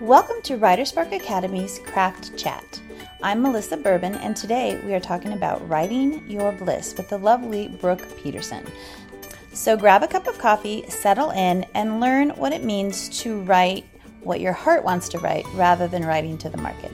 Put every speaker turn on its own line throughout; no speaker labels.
Welcome to Writerspark Academy's Craft Chat. I'm Melissa Bourbon, and today we are talking about writing your bliss with the lovely Brook Peterson. So grab a cup of coffee, settle in, and learn what it means to write what your heart wants to write rather than writing to the market.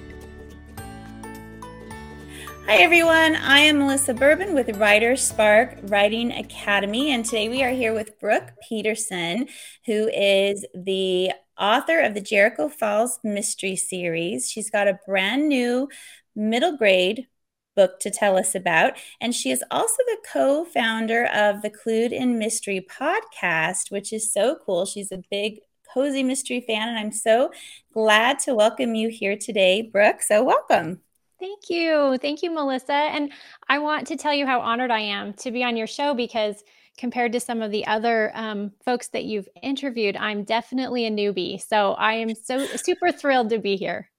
Hi everyone, I am Melissa Bourbon with Writer Spark Writing Academy, and today we are here with Brook Peterson, who is the author of the Jericho Falls Mystery Series. She's got a brand new middle grade book to tell us about, and she is also the co founder of the Clued in Mystery podcast, which is so cool. She's a big cozy mystery fan, and I'm so glad to welcome you here today, Brook. So, welcome.
Thank you. Thank you, Melissa. And I want to tell you how honored I am to be on your show because compared to some of the other um, folks that you've interviewed, I'm definitely a newbie. So I am so super thrilled to be here.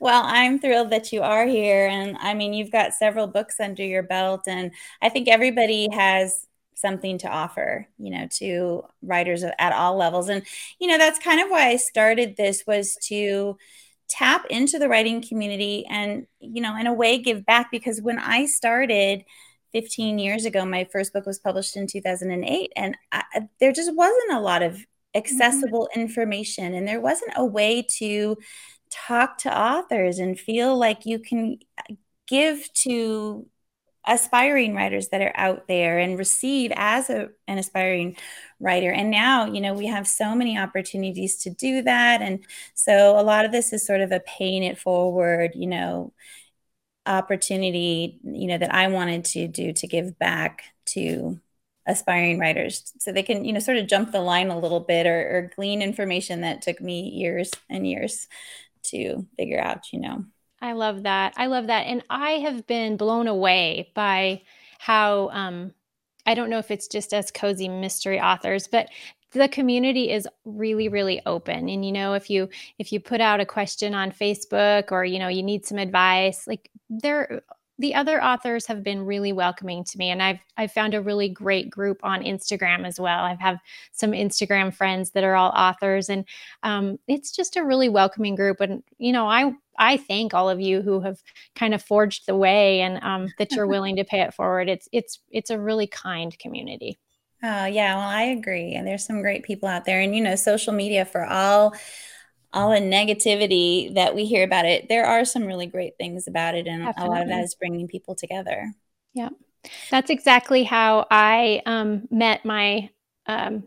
Well, I'm thrilled that you are here. And I mean, you've got several books under your belt, and I think everybody has something to offer you know to writers at all levels and you know that's kind of why i started this was to tap into the writing community and you know in a way give back because when i started 15 years ago my first book was published in 2008 and I, there just wasn't a lot of accessible mm-hmm. information and there wasn't a way to talk to authors and feel like you can give to aspiring writers that are out there and receive as a, an aspiring writer. And now, you know, we have so many opportunities to do that. And so a lot of this is sort of a paying it forward, you know, opportunity, you know, that I wanted to do to give back to aspiring writers so they can, you know, sort of jump the line a little bit or, or glean information that took me years and years to figure out, you know.
I love that. I love that. And I have been blown away by how um, I don't know if it's just us cozy mystery authors, but the community is really really open. And you know if you if you put out a question on facebook or you know you need some advice like there the other authors have been really welcoming to me. And i've i've found a really great group on instagram as well. I have some instagram friends that are all authors. And um, it's just a really welcoming group. And you know i i thank all of you who have kind of forged the way and um, that you're willing to pay it forward. It's it's it's a really kind community
oh yeah well i agree and there's some great people out there and you know social media for all all the negativity that we hear about it, there are some really great things about it. And Definitely. a lot of that is bringing people together.
Yeah. That's exactly how I um, met my um,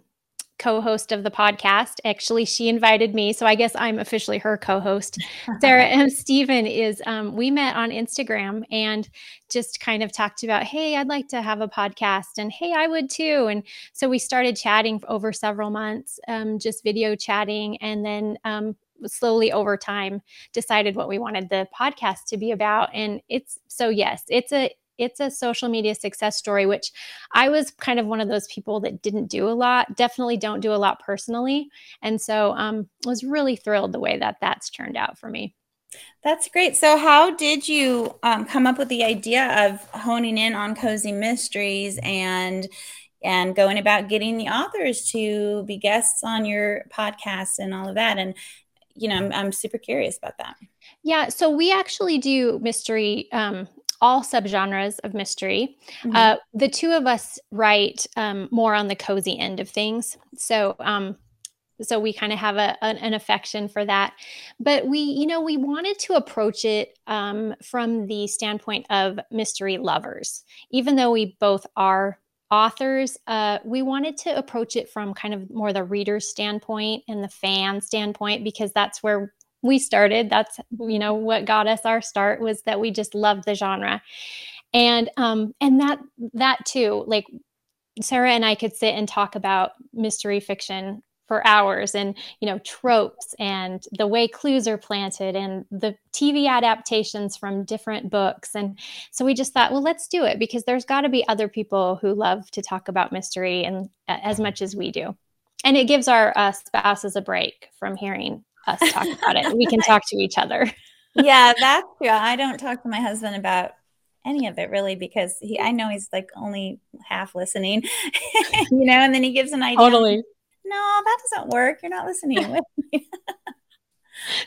co-host of the podcast. Actually, she invited me, so I guess I'm officially her co-host. Sarah and Stephen is um, we met on Instagram and just kind of talked about, hey, I'd like to have a podcast, and hey, I would too. And so we started chatting over several months, um, just video chatting, and then um, slowly over time decided what we wanted the podcast to be about and it's so yes it's a it's a social media success story, which I was kind of one of those people that didn't do a lot, definitely don't do a lot personally. And so um, was really thrilled the way that that's turned out for me.
That's great. So, how did you um, come up with the idea of honing in on cozy mysteries and and going about getting the authors to be guests on your podcast and all of that? And you know, I'm, I'm super curious about that.
Yeah, so we actually do mystery um, all subgenres of mystery. Mm-hmm. Uh, the two of us write um, more on the cozy end of things. So, um, so we kind of have a, an, an, affection for that. But we, you know, we wanted to approach it um, from the standpoint of mystery lovers. Even though we both are authors, uh, we wanted to approach it from kind of more the reader's standpoint and the fan standpoint because that's where we started that's you know what got us our start was that we just loved the genre. And um and that that too like sarah and i could sit and talk about mystery fiction for hours and you know tropes and the way clues are planted and the tv adaptations from different books. And so we just thought well let's do it because there's got to be other people who love to talk about mystery and uh, as much as we do. And it gives our uh, spouses a break from hearing us talk about it. We can talk to each other.
yeah, that's true. I don't talk to my husband about any of it really because he I know he's like only half listening, you know, and then he gives an idea.
Totally.
No, that doesn't work. You're not listening with me.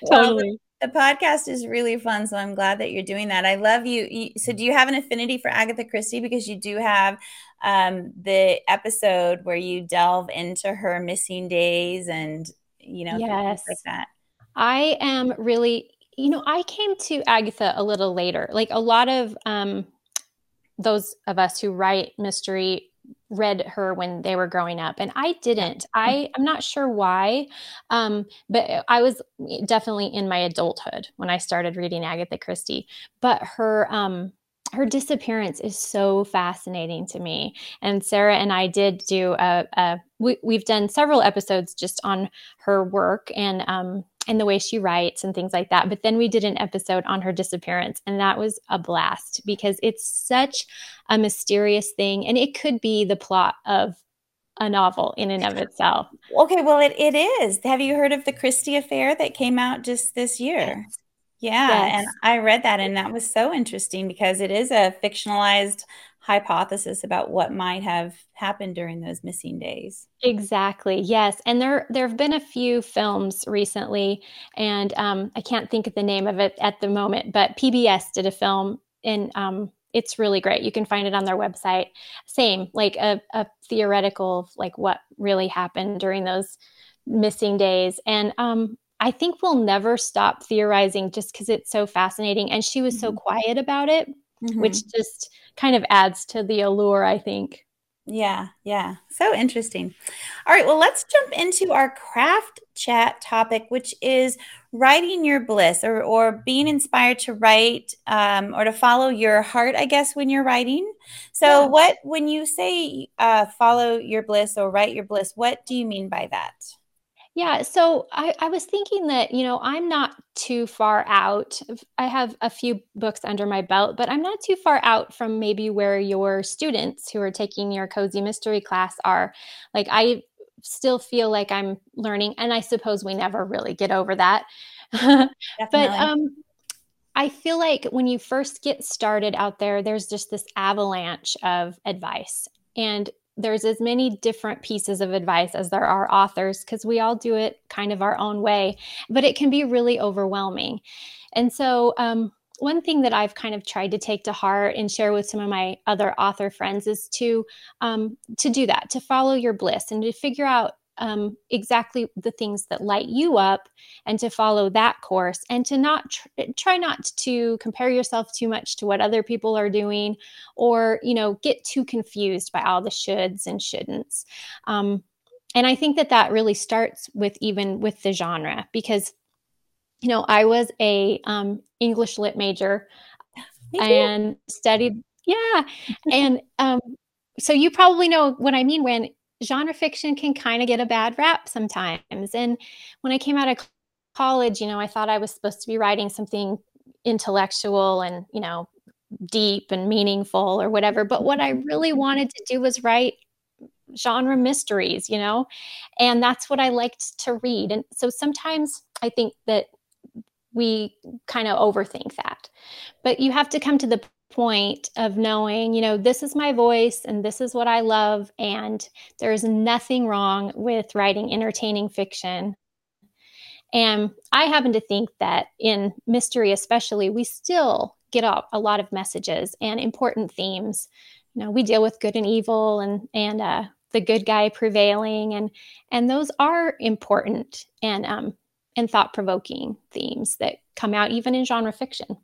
totally. Well,
the podcast is really fun, so I'm glad that you're doing that. I love you. So, do you have an affinity for Agatha Christie because you do have um, the episode where you delve into her missing days and you know
yes.
like that?
I am really, you know, I came to Agatha a little later. Like a lot of um, those of us who write mystery read her when they were growing up and i didn't i i'm not sure why um, but i was definitely in my adulthood when i started reading agatha christie but her um, her disappearance is so fascinating to me and sarah and i did do a, a we, we've done several episodes just on her work and um, and the way she writes and things like that. But then we did an episode on her disappearance, and that was a blast because it's such a mysterious thing. And it could be the plot of a novel in and of itself.
Okay, well, it, it is. Have you heard of the Christie affair that came out just this year? Yes. Yeah, yes. and I read that, and that was so interesting because it is a fictionalized hypothesis about what might have happened during those missing days.
Exactly. Yes, and there there have been a few films recently, and um, I can't think of the name of it at the moment, but PBS did a film, and um, it's really great. You can find it on their website. Same, like a, a theoretical, like what really happened during those missing days, and um, I think we'll never stop theorizing just because it's so fascinating. And she was mm-hmm. so quiet about it, mm-hmm. which just kind of adds to the allure, I think.
Yeah, yeah. So interesting. All right, well, let's jump into our craft chat topic, which is writing your bliss or, or being inspired to write um, or to follow your heart, I guess, when you're writing. So, yeah. what, when you say uh, follow your bliss or write your bliss, what do you mean by that?
Yeah, so I, I was thinking that, you know, I'm not too far out. I have a few books under my belt, but I'm not too far out from maybe where your students who are taking your cozy mystery class are. Like, I still feel like I'm learning, and I suppose we never really get over that. but um, I feel like when you first get started out there, there's just this avalanche of advice. And there's as many different pieces of advice as there are authors because we all do it kind of our own way, but it can be really overwhelming. And so, um, one thing that I've kind of tried to take to heart and share with some of my other author friends is to um, to do that, to follow your bliss and to figure out um, exactly the things that light you up and to follow that course and to not tr- try not to compare yourself too much to what other people are doing or you know get too confused by all the shoulds and shouldn'ts. Um, and i think that that really starts with even with the genre because you know i was a um, english lit major and studied yeah and um, so you probably know what i mean when genre fiction can kind of get a bad rap sometimes. And when I came out of college, you know, I thought I was supposed to be writing something intellectual and, you know, deep and meaningful or whatever. But what I really mm-hmm. wanted to do was write genre mysteries, you know, and that's what I liked to read. And so sometimes I think that we kind of overthink that. But you have to come to the point of knowing, you know, this is my voice and this is what I love. And there is nothing wrong with writing entertaining fiction. And I happen to think that in mystery, especially, we still get a, a lot of messages and important themes. You know, we deal with good and evil and, and, uh, the good guy prevailing and and those are important and um and thought provoking themes that come out even in genre fiction.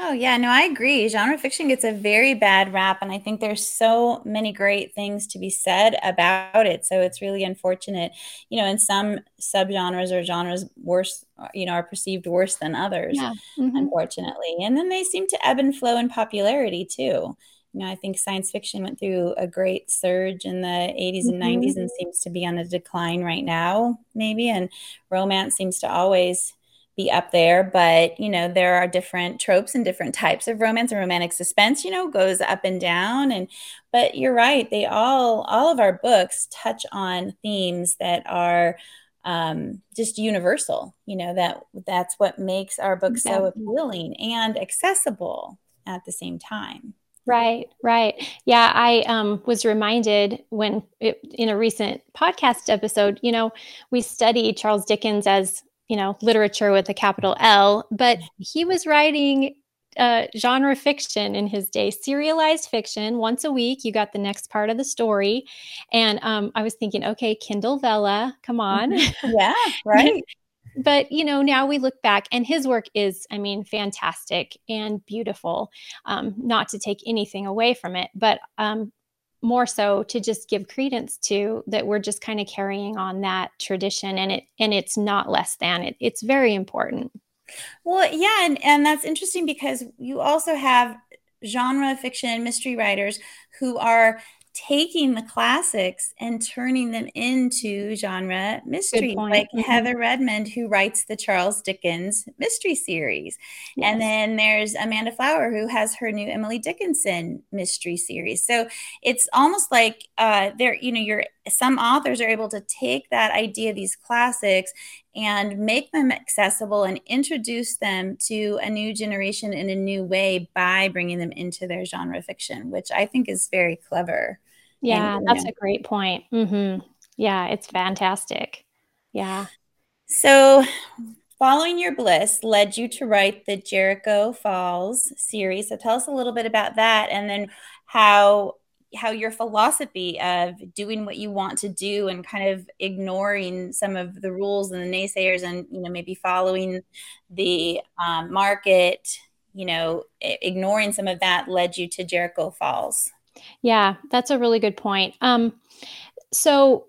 Oh, yeah, no, I agree. Genre fiction gets a very bad rap, and I think there's so many great things to be said about it. So it's really unfortunate, you know, in some subgenres or genres, worse, you know, are perceived worse than others, yeah. mm-hmm. unfortunately. And then they seem to ebb and flow in popularity too. You know, I think science fiction went through a great surge in the 80s and mm-hmm. 90s and seems to be on a decline right now, maybe. And romance seems to always be up there but you know there are different tropes and different types of romance and romantic suspense you know goes up and down and but you're right they all all of our books touch on themes that are um, just universal you know that that's what makes our books so appealing and accessible at the same time
Right, right. Yeah, I um, was reminded when it, in a recent podcast episode, you know, we study Charles Dickens as you know, literature with a capital L, but he was writing uh, genre fiction in his day, serialized fiction. Once a week, you got the next part of the story. And um, I was thinking, okay, Kindle Vella, come on.
Mm-hmm. Yeah, right.
but you know now we look back and his work is i mean fantastic and beautiful um, not to take anything away from it but um, more so to just give credence to that we're just kind of carrying on that tradition and it and it's not less than it it's very important.
Well yeah and and that's interesting because you also have genre fiction and mystery writers who are taking the classics and turning them into genre mystery, like mm-hmm. Heather Redmond, who writes the Charles Dickens mystery series. Yes. And then there's Amanda Flower, who has her new Emily Dickinson mystery series. So it's almost like uh, there, you know, you're some authors are able to take that idea, these classics, and make them accessible and introduce them to a new generation in a new way by bringing them into their genre fiction, which I think is very clever.
Yeah, and, that's know. a great point. Mm-hmm. Yeah, it's fantastic. Yeah.
So, following your bliss led you to write the Jericho Falls series. So, tell us a little bit about that, and then how how your philosophy of doing what you want to do and kind of ignoring some of the rules and the naysayers and you know maybe following the um, market you know ignoring some of that led you to jericho falls
yeah that's a really good point um, so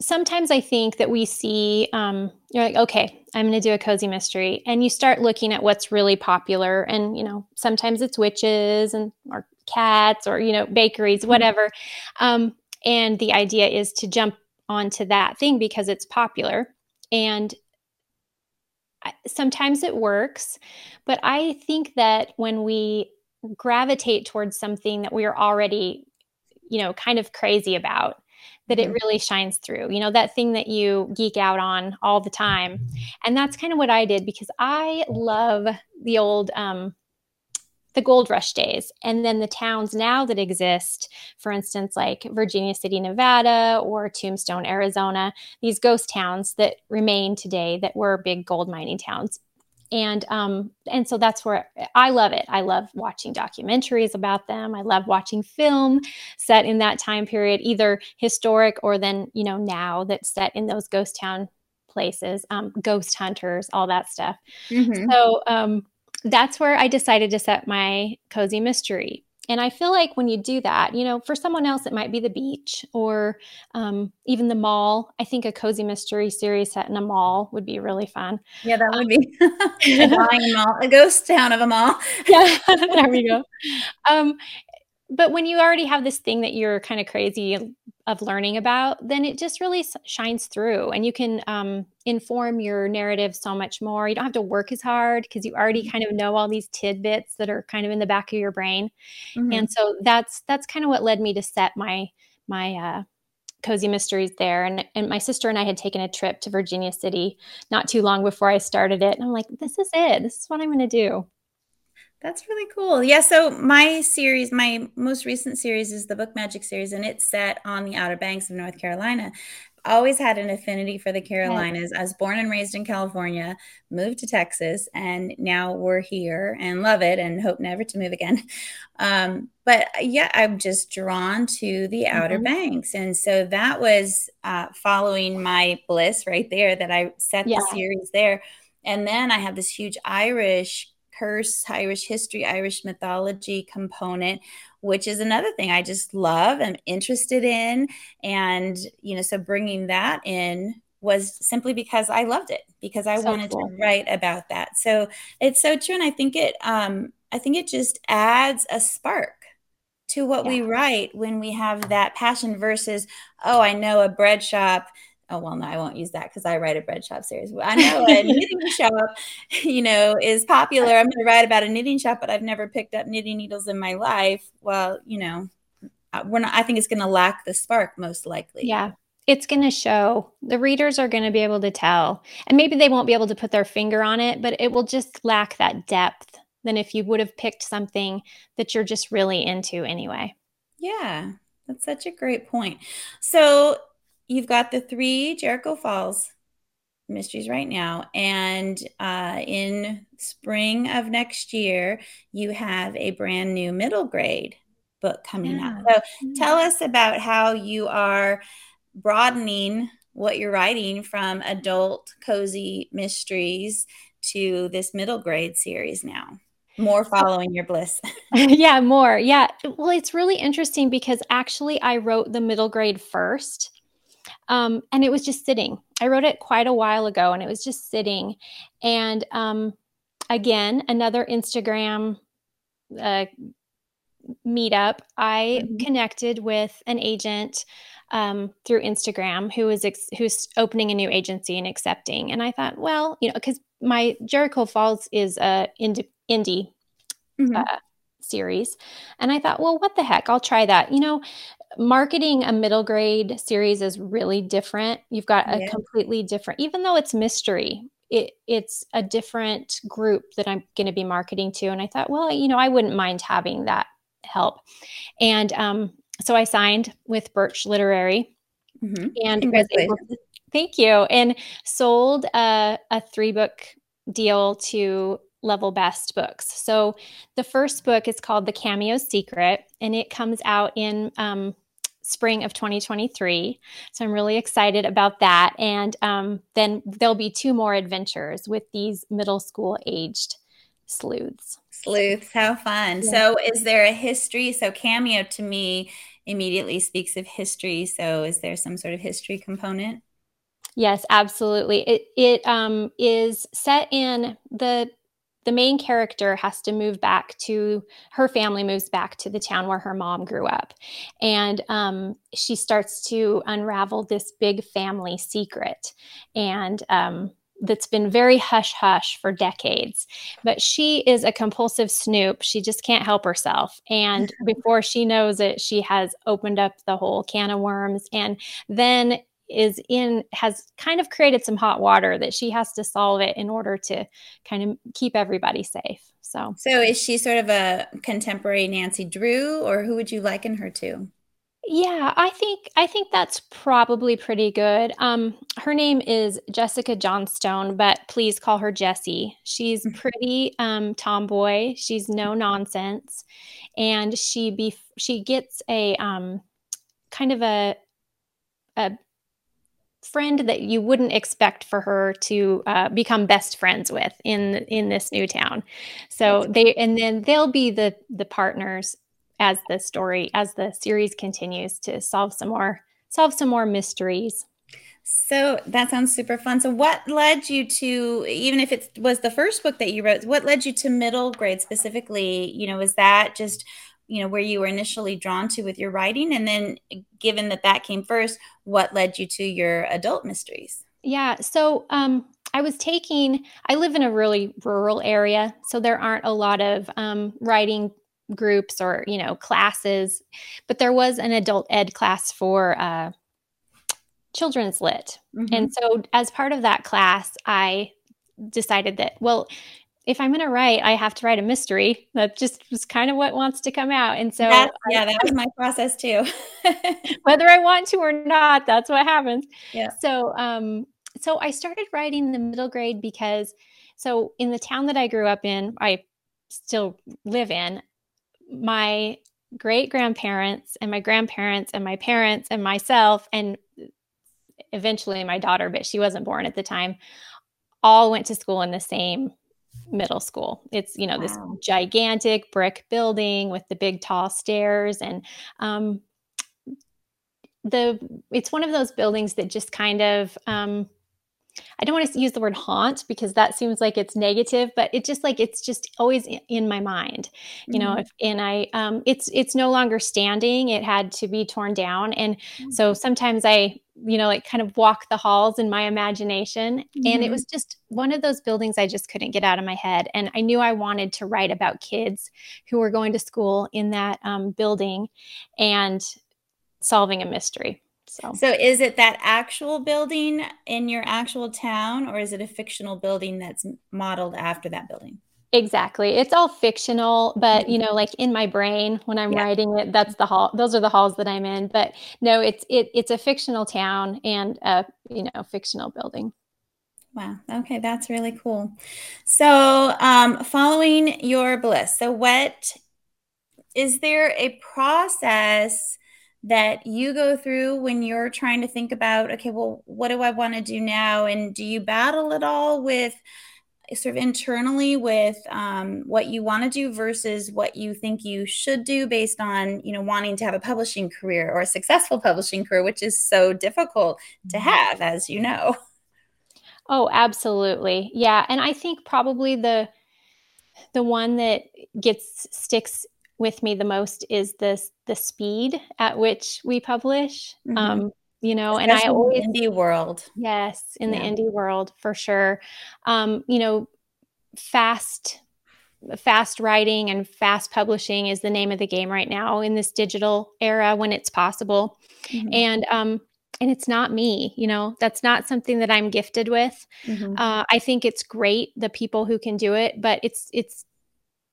sometimes i think that we see um, you're like okay i'm going to do a cozy mystery and you start looking at what's really popular and you know sometimes it's witches and or cats or you know bakeries mm-hmm. whatever um, and the idea is to jump onto that thing because it's popular and sometimes it works but i think that when we gravitate towards something that we are already you know kind of crazy about that it mm-hmm. really shines through you know that thing that you geek out on all the time and that's kind of what i did because i love the old um, the gold rush days and then the towns now that exist for instance like virginia city nevada or tombstone arizona these ghost towns that remain today that were big gold mining towns and um, and so that's where I love it. I love watching documentaries about them. I love watching film set in that time period, either historic or then you know now that's set in those ghost town places, um, ghost hunters, all that stuff. Mm-hmm. So um, that's where I decided to set my cozy mystery. And I feel like when you do that, you know, for someone else, it might be the beach or um, even the mall. I think a cozy mystery series set in a mall would be really fun.
Yeah, that would be a mall, a ghost town of a mall.
yeah, there we go. Um, but when you already have this thing that you're kind of crazy of learning about, then it just really shines through and you can um, inform your narrative so much more. You don't have to work as hard because you already mm-hmm. kind of know all these tidbits that are kind of in the back of your brain. Mm-hmm. And so that's that's kind of what led me to set my my uh, cozy mysteries there and and my sister and I had taken a trip to Virginia City not too long before I started it and I'm like this is it this is what I'm going to do
that's really cool. Yeah. So my series, my most recent series is the Book Magic series, and it's set on the Outer Banks of North Carolina. Always had an affinity for the Carolinas. I was born and raised in California, moved to Texas, and now we're here and love it and hope never to move again. Um, but yeah, I'm just drawn to the Outer mm-hmm. Banks. And so that was uh, following my bliss right there that I set yeah. the series there. And then I have this huge Irish curse, Irish history, Irish mythology component, which is another thing I just love, I'm interested in. And, you know, so bringing that in was simply because I loved it, because I so wanted cool. to write about that. So it's so true. And I think it, um, I think it just adds a spark to what yeah. we write when we have that passion versus, oh, I know a bread shop oh well no i won't use that because i write a bread shop series. I know a knitting shop you know is popular. I'm going to write about a knitting shop but i've never picked up knitting needles in my life. Well you know uh, we're not i think it's going to lack the spark most likely.
Yeah it's going to show. The readers are going to be able to tell. And maybe they won't be able to put their finger on it but it will just lack that depth than if you would have picked something that you're just really into anyway.
Yeah that's such a great point. So you've got the three Jericho Falls mysteries right now. And uh, in spring of next year, you have a brand new middle grade book coming yeah. out. So tell us about how you are broadening what you're writing from adult cozy mysteries to this middle grade series now. More following your bliss.
yeah, more. Yeah. Well, it's really interesting because actually I wrote the middle grade first. Um, and it was just sitting. I wrote it quite a while ago and it was just sitting. And um, again, another Instagram uh, meetup, I mm-hmm. connected with an agent um, through Instagram who is ex- who's opening a new agency and accepting. And I thought, well, you know, because my Jericho Falls is a indie, indie mm-hmm. uh, series, and I thought, well, what the heck? I'll try that. You know, marketing a middle grade series is really different. You've got a yeah. completely different, even though it's mystery. It, it's a different group that I'm going to be marketing to. And I thought, well, you know, I wouldn't mind having that help. And um, so I signed with Birch Literary mm-hmm. and was able to, thank you, and sold a, a three book deal to Level Best Books. So the first book is called The Cameo Secret, and it comes out in um, spring of 2023. So I'm really excited about that. And um, then there'll be two more adventures with these middle school aged sleuths.
Sleuths, how fun. Yeah. So is there a history? So Cameo to me immediately speaks of history. So is there some sort of history component?
Yes, absolutely. It it um, is set in the the main character has to move back to her family moves back to the town where her mom grew up and um, she starts to unravel this big family secret and um, that's been very hush hush for decades. But she is a compulsive snoop. She just can't help herself. And before she knows it, she has opened up the whole can of worms and then is in has kind of created some hot water that she has to solve it in order to kind of keep everybody safe. So
So is she sort of a contemporary Nancy Drew or who would you liken her to?
Yeah, I think I think that's probably pretty good. Um, her name is Jessica Johnstone, but please call her Jessie. She's mm-hmm. pretty um, tomboy. She's no nonsense, and she be she gets a um, kind of a a friend that you wouldn't expect for her to uh, become best friends with in in this new town. So they and then they'll be the the partners as the story as the series continues to solve some more solve some more mysteries.
So that sounds super fun. So what led you to even if it was the first book that you wrote what led you to middle grade specifically? You know was that just you know where you were initially drawn to with your writing and then given that that came first what led you to your adult mysteries
yeah so um I was taking, I live in a really rural area, so there aren't a lot of um, writing groups or you know classes but there was an adult ed class for uh, children's lit mm-hmm. and so as part of that class i decided that well if i'm going to write i have to write a mystery. That just was kind of what wants to come out. And so
that's, yeah that was my process too.
Whether i want to or not that's what happens. Yeah. So um so i started writing in the middle grade because so in the town that i grew up in i still live in my great grandparents and my grandparents and my parents and myself and eventually my daughter but she wasn't born at the time all went to school in the same middle school it's you know wow. this gigantic brick building with the big tall stairs and um, the it's one of those buildings that just kind of um, I don't want to use the word haunt because that seems like it's negative, but it just like it's just always in my mind, you mm-hmm. know. If, and I, um, it's it's no longer standing; it had to be torn down, and mm-hmm. so sometimes I, you know, like kind of walk the halls in my imagination, mm-hmm. and it mm-hmm. was just one of those buildings I just couldn't get out of my head, and I knew I wanted to write about kids who were going to school in that um, building, and solving a mystery.
So. so is it that actual building in your actual town or is it a fictional building that's modeled after that building?
Exactly. It's all fictional, but you know, like in my brain when I'm yeah. writing it, that's the hall. Those are the halls that I'm in. But no, it's it it's a fictional town and a you know fictional building.
Wow. Okay, that's really cool. So, um, following your bliss. So, what is there a process that you go through when you're trying to think about, okay, well, what do I want to do now? And do you battle at all with sort of internally with um, what you want to do versus what you think you should do based on you know wanting to have a publishing career or a successful publishing career which is so difficult to mm-hmm. have as you know
Oh, absolutely. Yeah, and I think probably the the one that gets sticks with me the most is this the speed at which we publish. Mm-hmm. Um, you know,
Especially
and I always
indie world.
Yes, in yeah. the indie world for sure. Um, you know, fast fast writing and fast publishing is the name of the game right now in this digital era when it's possible. Mm-hmm. And um and it's not me you know that's not something that i'm gifted with mm-hmm. uh, i think it's great the people who can do it but it's it's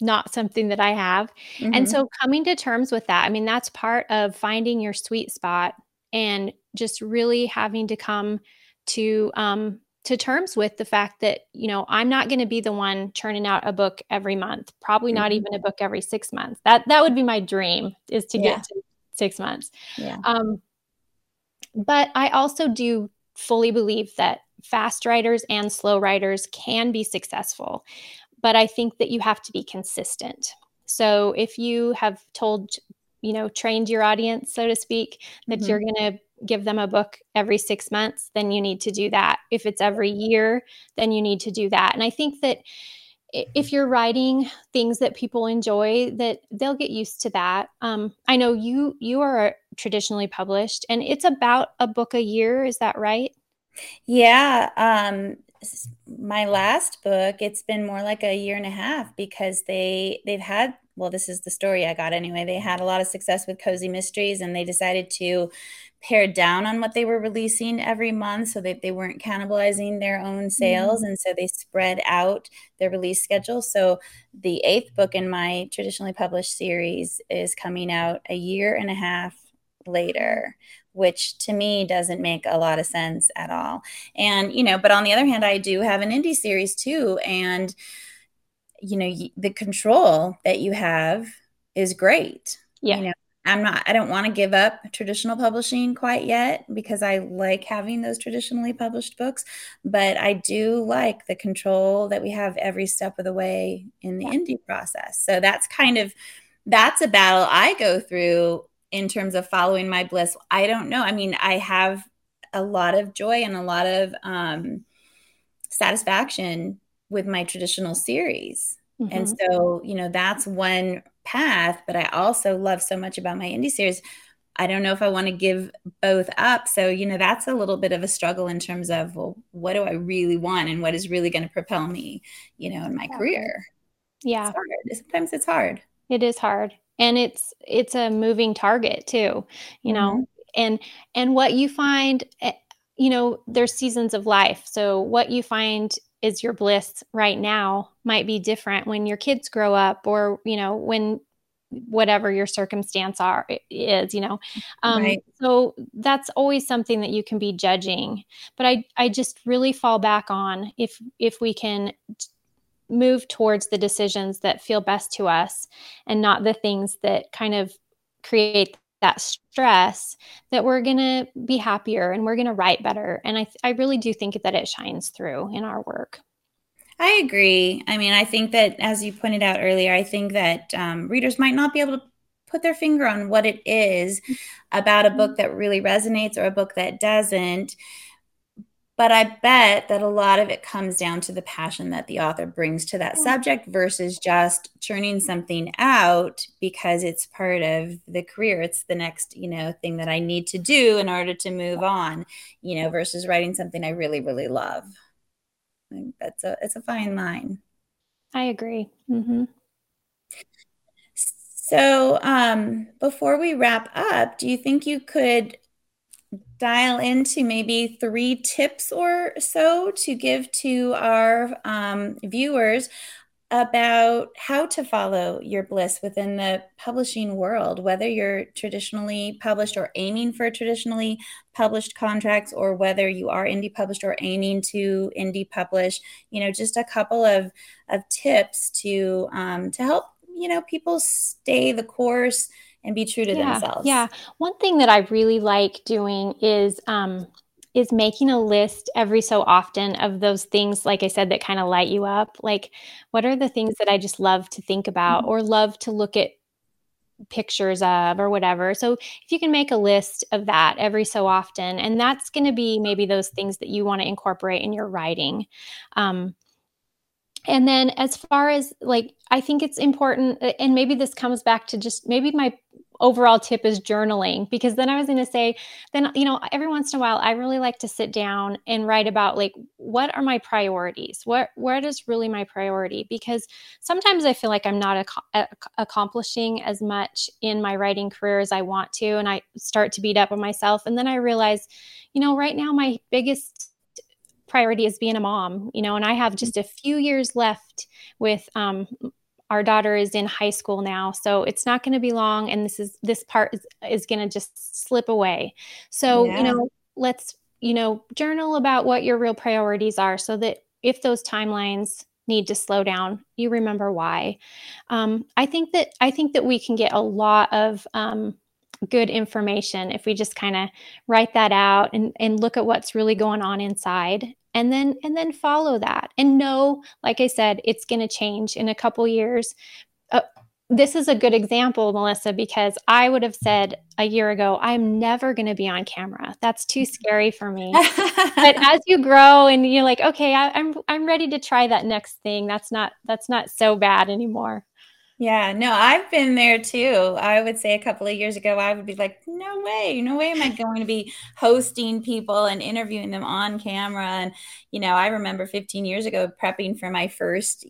not something that i have mm-hmm. and so coming to terms with that i mean that's part of finding your sweet spot and just really having to come to um to terms with the fact that you know i'm not going to be the one churning out a book every month probably mm-hmm. not even a book every six months that that would be my dream is to yeah. get to six months
yeah um
but I also do fully believe that fast writers and slow writers can be successful. But I think that you have to be consistent. So if you have told, you know, trained your audience, so to speak, that mm-hmm. you're going to give them a book every six months, then you need to do that. If it's every year, then you need to do that. And I think that if you're writing things that people enjoy that they'll get used to that um, i know you you are traditionally published and it's about a book a year is that right
yeah um, my last book it's been more like a year and a half because they they've had well this is the story i got anyway they had a lot of success with cozy mysteries and they decided to pared down on what they were releasing every month so that they weren't cannibalizing their own sales. Mm-hmm. And so they spread out their release schedule. So the eighth book in my traditionally published series is coming out a year and a half later which to me doesn't make a lot of sense at all. And, you know, but on the other hand, I do have an indie series too. And, you know, the control that you have is great.
Yeah.
You know, I'm not, I don't want to give up traditional publishing quite yet because I like having those traditionally published books, but I do like the control that we have every step of the way in the yeah. indie process. So that's kind of, that's a battle I go through in terms of following my bliss. I don't know. I mean, I have a lot of joy and a lot of um, satisfaction with my traditional series. Mm-hmm. And so, you know, that's one path, but I also love so much about my indie series. I don't know if I want to give both up. So, you know, that's a little bit of a struggle in terms of, well, what do I really want and what is really going to propel me, you know, in my yeah. career?
Yeah.
It's Sometimes it's hard.
It is hard. And it's it's a moving target too, you know. Mm-hmm. And and what you find eh, you know, there's seasons of life. So what you find is your bliss right now might be different when your kids grow up or you know when whatever your circumstance are is you know um, right. so that's always something that you can be judging but i i just really fall back on if if we can move towards the decisions that feel best to us and not the things that kind of create that stress that we're going to be happier and we're going to write better. And I, I really do think that it shines through in our work.
I agree. I mean i think that as you pointed out earlier i think that um, readers might not be able to put their finger on what it is about a book that really resonates or a book that doesn't but I bet that a lot of it comes down to the passion that the author brings to that subject versus just churning something out because it's part of the career. It's the next, you know, thing that I need to do in order to move on, you know, versus writing something I really, really love. I think that's a it's a fine line.
I agree. Mm-hmm.
So, um, before we wrap up, do you think you could dial into maybe three tips or so to give to our um, viewers about how to follow your bliss within the publishing world, whether you're traditionally published or aiming for traditionally published contracts, or whether you are indie published or aiming to indie publish. You know, just a couple of of tips to um, to help you know people stay the course and be true to
yeah,
themselves.
Yeah. One thing that I really like doing is um, is making a list every so often of those things, like I said, that kind of light you up. Like, what are the things that I just love to think about mm-hmm. or love to look at pictures of or whatever. So if you can make a list of that every so often, and that's going to be maybe those things that you want to incorporate in your writing. Um, and then as far as like, I think it's important, and maybe this comes back to just maybe my overall tip is journaling because then I was going to say, then, you know, every once in a while, I really like to sit down and write about like, what are my priorities? What, what is really my priority? Because sometimes I feel like I'm not ac- accomplishing as much in my writing career as I want to. And I start to beat up on myself. And then I realize, you know, right now, my biggest priority is being a mom, you know, and I have just a few years left with um, our daughter is in high school now so it's not going to be long and this is this part is, is going to just slip away so yeah. you know let's you know journal about what your real priorities are so that if those timelines need to slow down you remember why um, i think that i think that we can get a lot of um, good information if we just kind of write that out and, and look at what's really going on inside and then and then follow that and know like i said it's going to change in a couple years. Uh, this is a good example melissa because i would have said a year ago i'm never going to be on camera. That's too scary for me. But as you grow and you're like okay I, i'm i'm ready to try that next thing that's not that's not so bad anymore
yeah, no, I've been there too. I would say a couple of years ago, I would be like, no way, no way am I going to be hosting people and interviewing them on camera. And, you know, I remember 15 years ago prepping for my first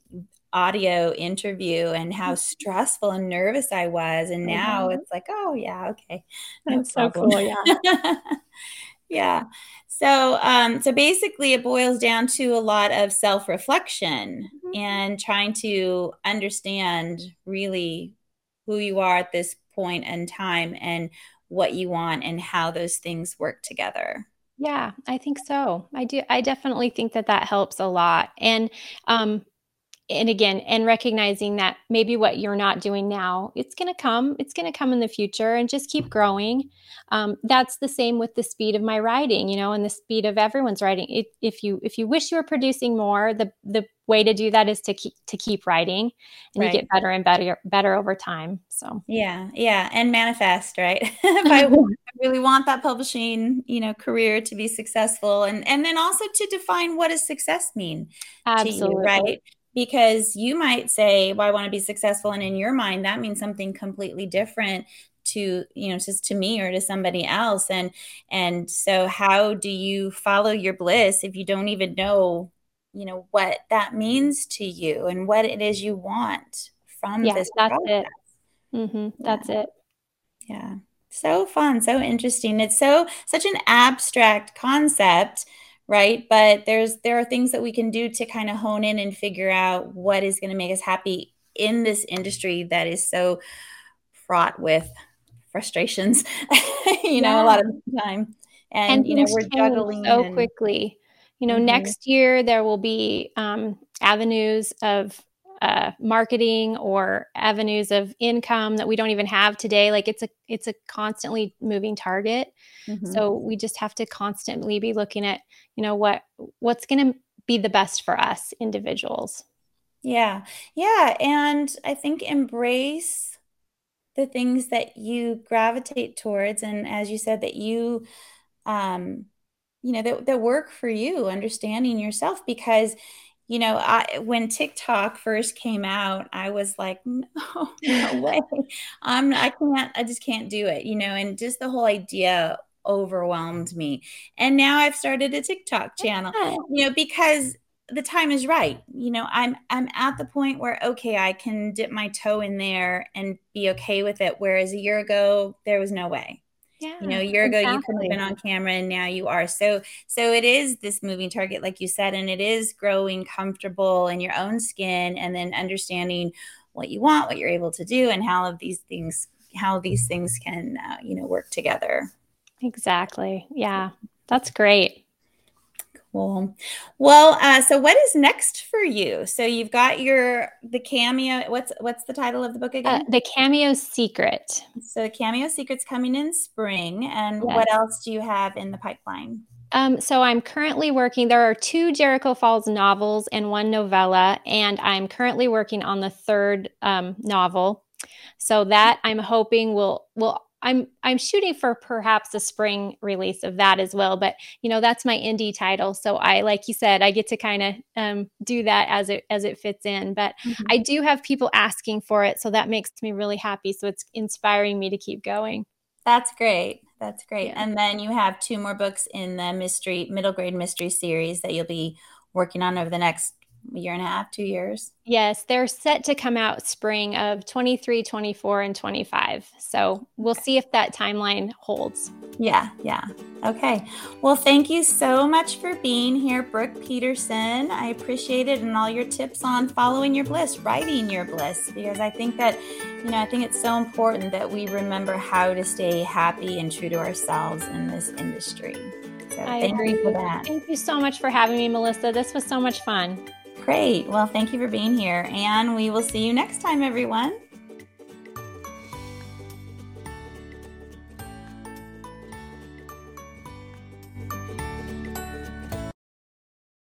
audio interview and how mm-hmm. stressful and nervous I was. And now mm-hmm. it's like, oh, yeah, okay.
No That's problem. so cool. Yeah.
yeah. So, um, so basically, it boils down to a lot of self reflection mm-hmm. and trying to understand really who you are at this point in time and what you want and how those things work together.
Yeah, I think so. I do. I definitely think that that helps a lot. And um, and again and recognizing that maybe what you're not doing now it's going to come it's going to come in the future and just keep growing. Um, that's the same with the speed of my writing you know and the speed of everyone's writing. It, if you if you wish you were producing more the the way to do that is to keep to keep writing and right. you get better and better better over time so.
Yeah yeah and manifest right? If I really want that publishing you know career to be successful and and then also to define what does success mean
absolutely
you, right because you might say well i want to be successful and in your mind that means something completely different to you know just to me or to somebody else. And and so how do you follow your bliss if you don't even know you know what that means to you and what it is you want from
yeah,
this
that's process. it mm-hmm, that's
yeah.
it.
Yeah. So fun so interesting. It's so such an abstract concept right but there's there are things that we can do to kind of hone in and figure out what is going to make us happy in this industry that is so fraught with frustrations you yeah. know a lot of the time and, and you know we're juggling
so and, quickly you know mm-hmm. next year there will be um, avenues of uh, marketing or avenues of income that we don't even have today. Like it's a it's a constantly moving target. Mm-hmm. so we just have to constantly be looking at you know what what's going to be the best for us individuals.
Yeah. Yeah and i think embrace the things that you gravitate towards and as you said that you um you know that, that work for you understanding yourself because you know, I when TikTok first came out, I was like, no, no way. I'm I can't, I just can't do it, you know, and just the whole idea overwhelmed me. And now I've started a TikTok channel, you know, because the time is right. You know, I'm I'm at the point where okay, I can dip my toe in there and be okay with it. Whereas a year ago, there was no way. Yeah, you know, a year exactly. ago you couldn't have been on camera and now you are. So so it is this moving target, like you said, and it is growing comfortable in your own skin and then understanding what you want, what you're able to do, and how of these things how these things can uh, you know work together.
Exactly. Yeah, that's great.
Cool. Well, uh, so what is next for you? So you've got your the cameo. What's what's the title of the book uh, again?
Uh, the Cameo Secret.
So the Cameo Secret's coming in spring, and yes. what else do you have in the pipeline?
Um, so I'm currently working. There are two Jericho Falls novels and one novella, and I'm currently working on the third um, novel. So that I'm hoping will will I'm I'm shooting for perhaps a spring release of that as well. But you know, that's my indie title, so I like you said, I get to kind of um, do that as it as it fits in. But mm-hmm. I do have people asking for it, so that makes me really happy. So it's inspiring me to keep going.
That's great. That's great. Yeah. And then you have two more books in the mystery middle grade mystery series that you'll be working on over the next year and a half, two years.
Yes, they're set to come out spring of 23, 24, and 25. So we'll see if that timeline holds.
Yeah, yeah. Okay. Well, thank you so much for being here, Brook Peterson. I appreciate it and all your tips on following your bliss, writing your bliss, because I think that, you know, I think it's so important that we remember how to stay happy and true to ourselves in this industry. So I thank agree. you for that.
Thank you so much for having me, Melissa. This was so much fun.
Great. Well, thank you for being here, and we will see you next time, everyone.